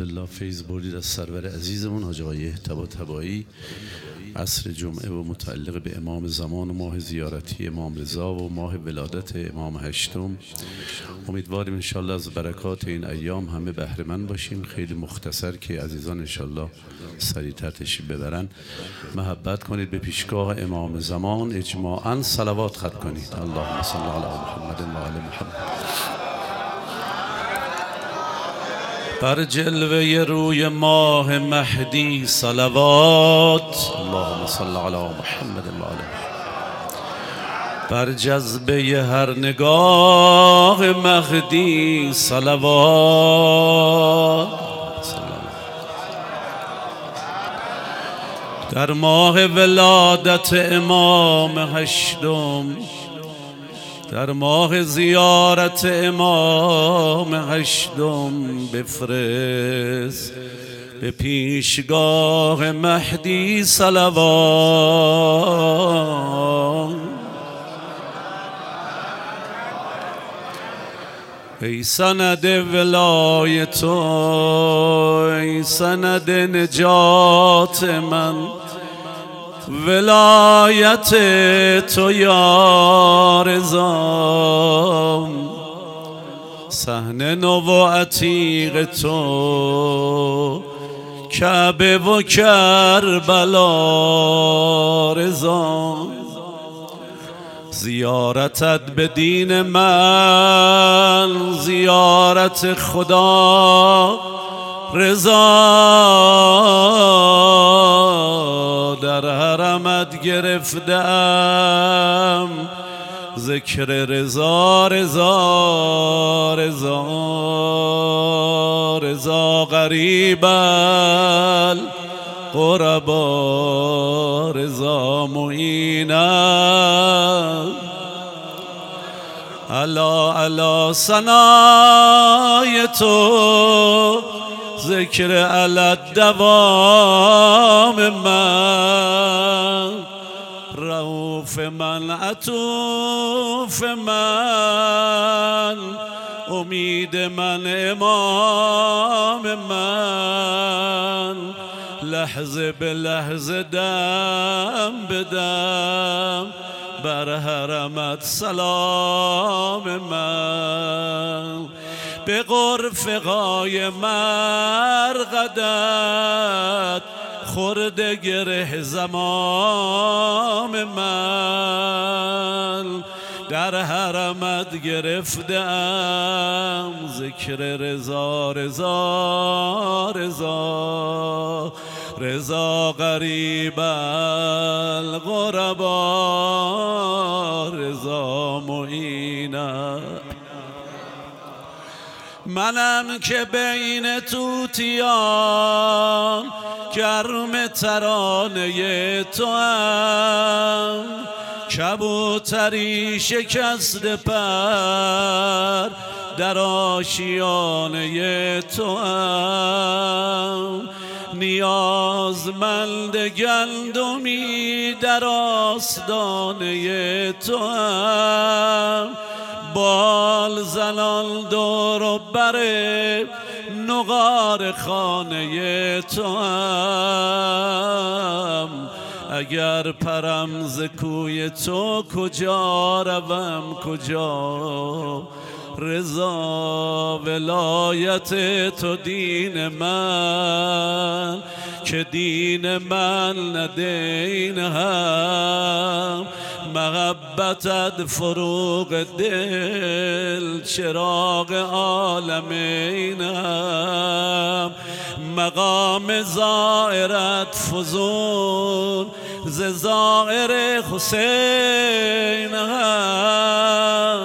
الحمدلله فیض بردید از سرور عزیزمون حاج آقای تبا تبایی. عصر جمعه و متعلق به امام زمان و ماه زیارتی امام رضا و ماه ولادت امام هشتم. امیدواریم انشالله از برکات این ایام همه بهره باشیم. خیلی مختصر که عزیزان انشالله سریعتر تشریف ببرن. محبت کنید به پیشگاه امام زمان اجماعا صلوات خط کنید. اللهم صل علی محمد و آل محمد. بر جلوه روی ماه مهدی صلوات. اللهم صل علی محمد و آل بر جذبه هر نگاه مهدی صلوات. در ماه ولادت امام هشتم. در ماه زیارت امام هشتم بفرست. به پیشگاه مهدی صلوات ای سند ولایت ای سند نجات من. ولایت تو یا رضا. صحنه نو و عتیق تو کعبه و کربلا رضا. زیارتت به دین من زیارت خدا. رضا در حرمت گرفتم. ذکر رضا رضا رضا رضا غریبا قربا رضا معینا علا علا سنای تو. ذکر علت دوام من. روف من عطوف من. امید من امام من. لحظه به لحظه دم بدم بر حرمت سلام من. به غرفقای مرقدت خورده گره زمام من. در حرمت گرفتم ذکر رضا رضا رضا. رضا غریب الغربا رضا معینا منم که بین توتیان گرم ترانه تو هم کبوتری شکست پر در آشیانه تو هم نیازمند گندمی در آستانه تو هم بال زنان دور و بره نقار خانه تو هم اگر پرم ز کوی تو کجا روم؟ کجا؟ رضا ولایت تو دین من که دین من ندین هم. محبتت فروغ دل چراغ عالمینم مقام زائرت فزون ز زائر حسین هم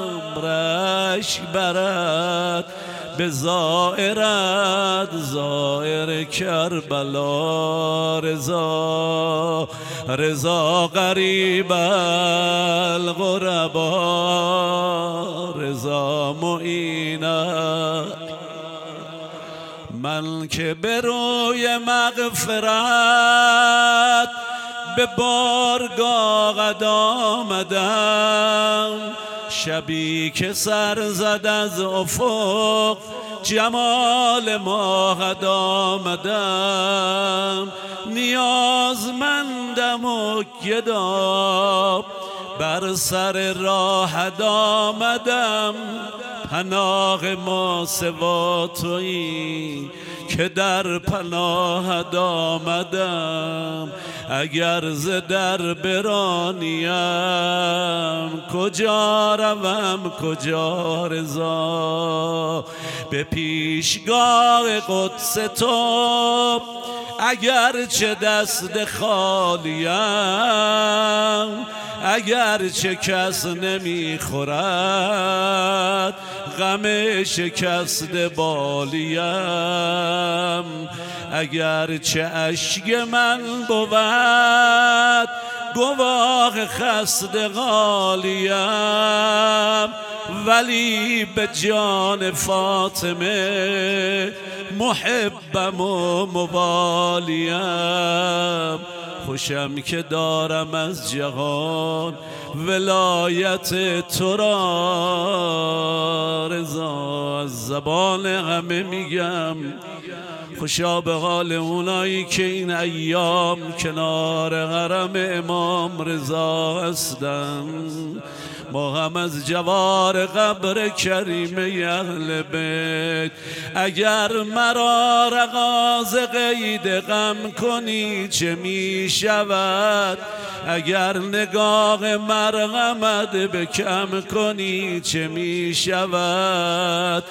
رش برد به زائرت زائر کربلا. رضا رضا غریب الغربا. رضا معینا من که به روی مغفرت به بارگاه قد آمدم. شبی که سر زد از افق جمال ماهد آمدم. نیازمندم و گداب بر سر راه آمدم. پناه ما سوا تویی. که در پناه آمدم اگر ز در برانیم کجا روم کجا رضا؟ به پیشگاه قدس تو اگر چه دست خالیم اگر چه کس نمی‌خورد غم شکست بالیم. اگر چه اشک من بود گواه خست غالیم. ولی به جان فاطمه محبم و موالیم. خوشم که دارم از جهان ولایت تو را رضا. از زبان همه میگم خوشا به حال اونایی که این ایام کنار حرم امام رضا هستن. ما هم از جوار قبر کریم اهل بیت. اگر مرا رغاز قید غم کنی چه می شود؟ اگر نگاه مرغمت به کم کنی چه می شود؟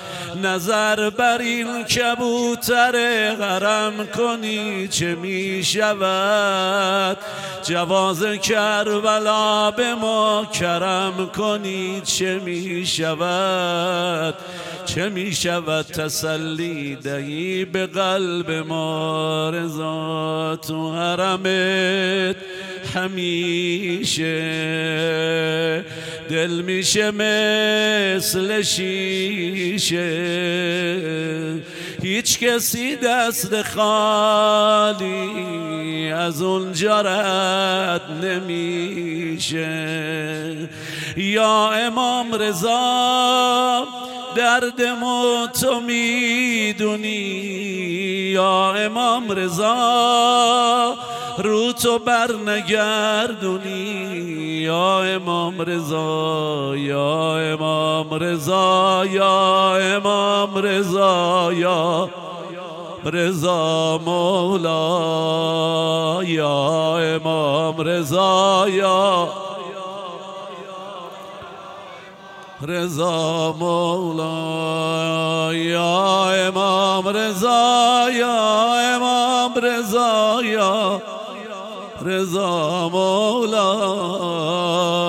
نظر بر این کبوتر غرم کنی چه می شود؟ جواز کربلا به ما کرم کنی چه می شود چه می شود تسلی دهی به قلب ما؟ رضا تو حرمت همیشه دل میشه مثل شیشه. هیچ کسی دست خالی از اونجا رد نمیشه. یا امام رضا دردمو تو می‌دونی؟ یا امام رضا رو تو بر نگردونی یا امام رضا یا امام رضا یا امام رضا یا رضا مولا یا امام رضا یا رضا مولا یا امام رضا یا امام رضا یا رضا مولا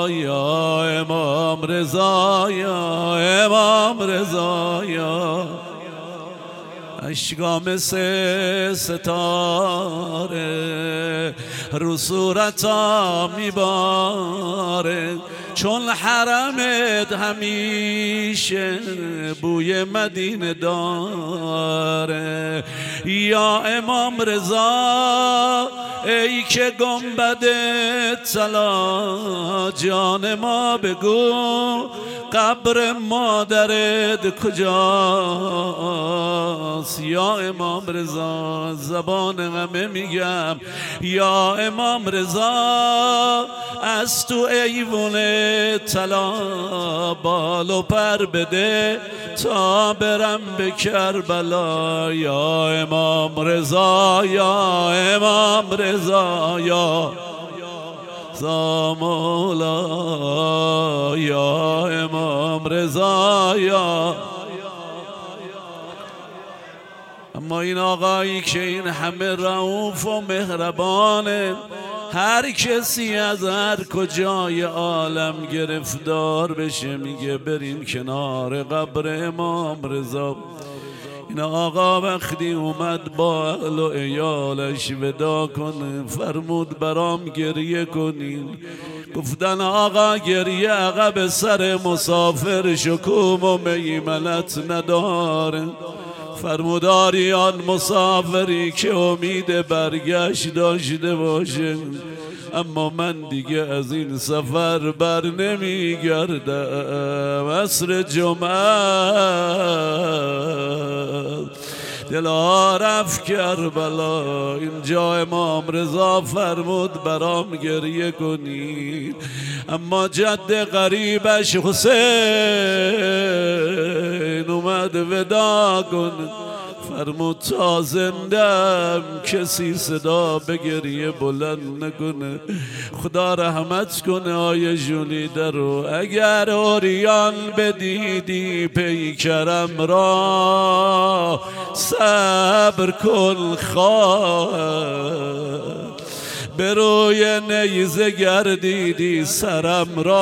یا امام رضا یا امام رضا یا اشگام سه ستاره رو صورتا میباره. چون حرمت همیشه بوی مدینه داره. یا امام رضا ای که گنبد طلا جان ما بگو قبر مادرت کجاست؟ یا امام رضا زبان همه میگم. یا امام رضا از تو ایوونه طلا بال و پر بده تا برم به کربلا. یا امام رضا یا امام رضا یا مولا یا امام رضا یا اما این آقایی که این همه رعوف و مهربانه هر کسی از هر کجای عالم گرفتار بشه میگه بریم کنار قبر امام رضا. این آقا وقتی اومد با اهل و ایالش ودا کنه فرمود برام گریه کنین. گفتن آقا گریه عقب سر مسافر شکوم و میمنت نداره. فرموداری آن مسافری که امید برگشت داشته باشه. اما من دیگه از این سفر بر نمیگردم. عصر جمعه. دلا رفت کربلا اینجا امام رضا فرمود برام گریه کنید. اما جد غریبش حسین اومد ودا کن. فرمود تا زندم کسی صدا به گریه بلند نکنه خدا رحمت کنه آیه جونی درو اگر اوریان بدیدی پیکرم را صبر کن خواه به روی نیزه گردیدی سرم را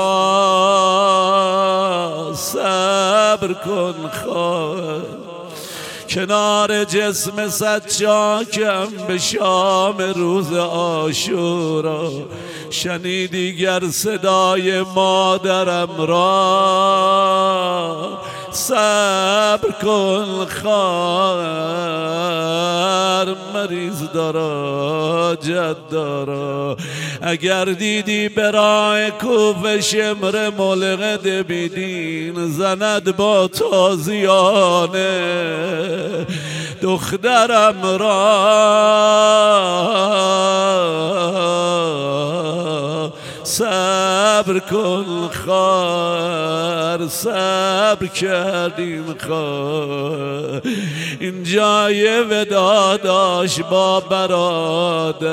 صبر کن خواه کنار جسم سجاکم به شام روز آشورا شنیدی گر صدای مادرم را؟ صبر کن خواهر مریض دارا جد دارا. اگر دیدی برای کوف شمر ملغد بیدین زند با تازیانه دخترم را صبر کن خار صبر کردیم خار این جای ودا داشت با برادر.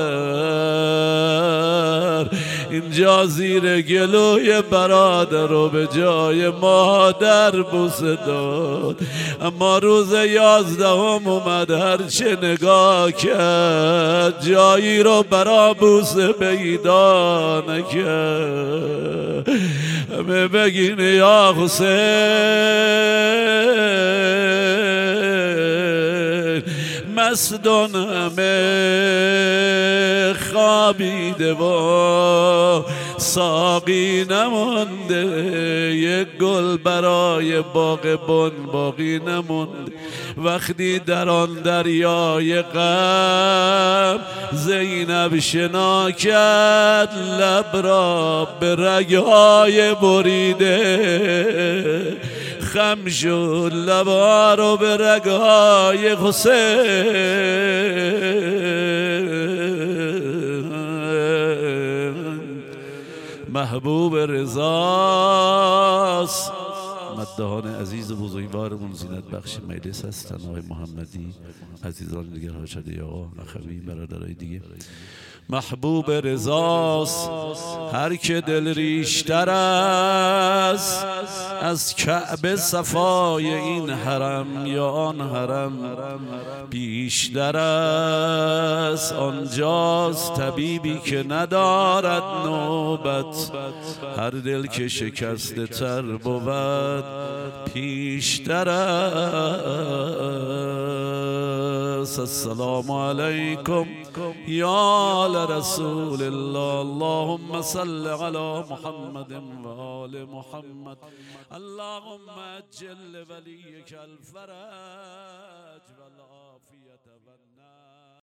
اینجا زیر گلوی برادر رو به جای مادر بوسه داد. اما روز یازدهم اومد هرچه نگاه کرد جایی رو برا بوسه پیدا نکرد همه بگین یا حسین. مستون همه خوابیده و ساقی نمونده یک گل برای باغ بن باقی نمونده وقتی در آن دریای غم زینب شنا کرد لب را به رگهای بریده. خم شد لبا رو به رگهای حسین. محبوب رضاست. مدهان عزیز بزرگوارمون زینت بخش مجلس هستن آقای محمدی عزیزان دیگر حاجت آقا اخوی برادرای دیگه. محبوب رضاست هر که دل ریشتر است از کعبه صفای این حرم یا آن حرم بیشتر است. آنجاست طبیبی که ندارد نوبت هر دل که شکسته تر بود پیشتر است. السلام علیکم یا رسول الله. اللهم صل على محمد وآل محمد. اللهم اجل وليك الفرج والعافية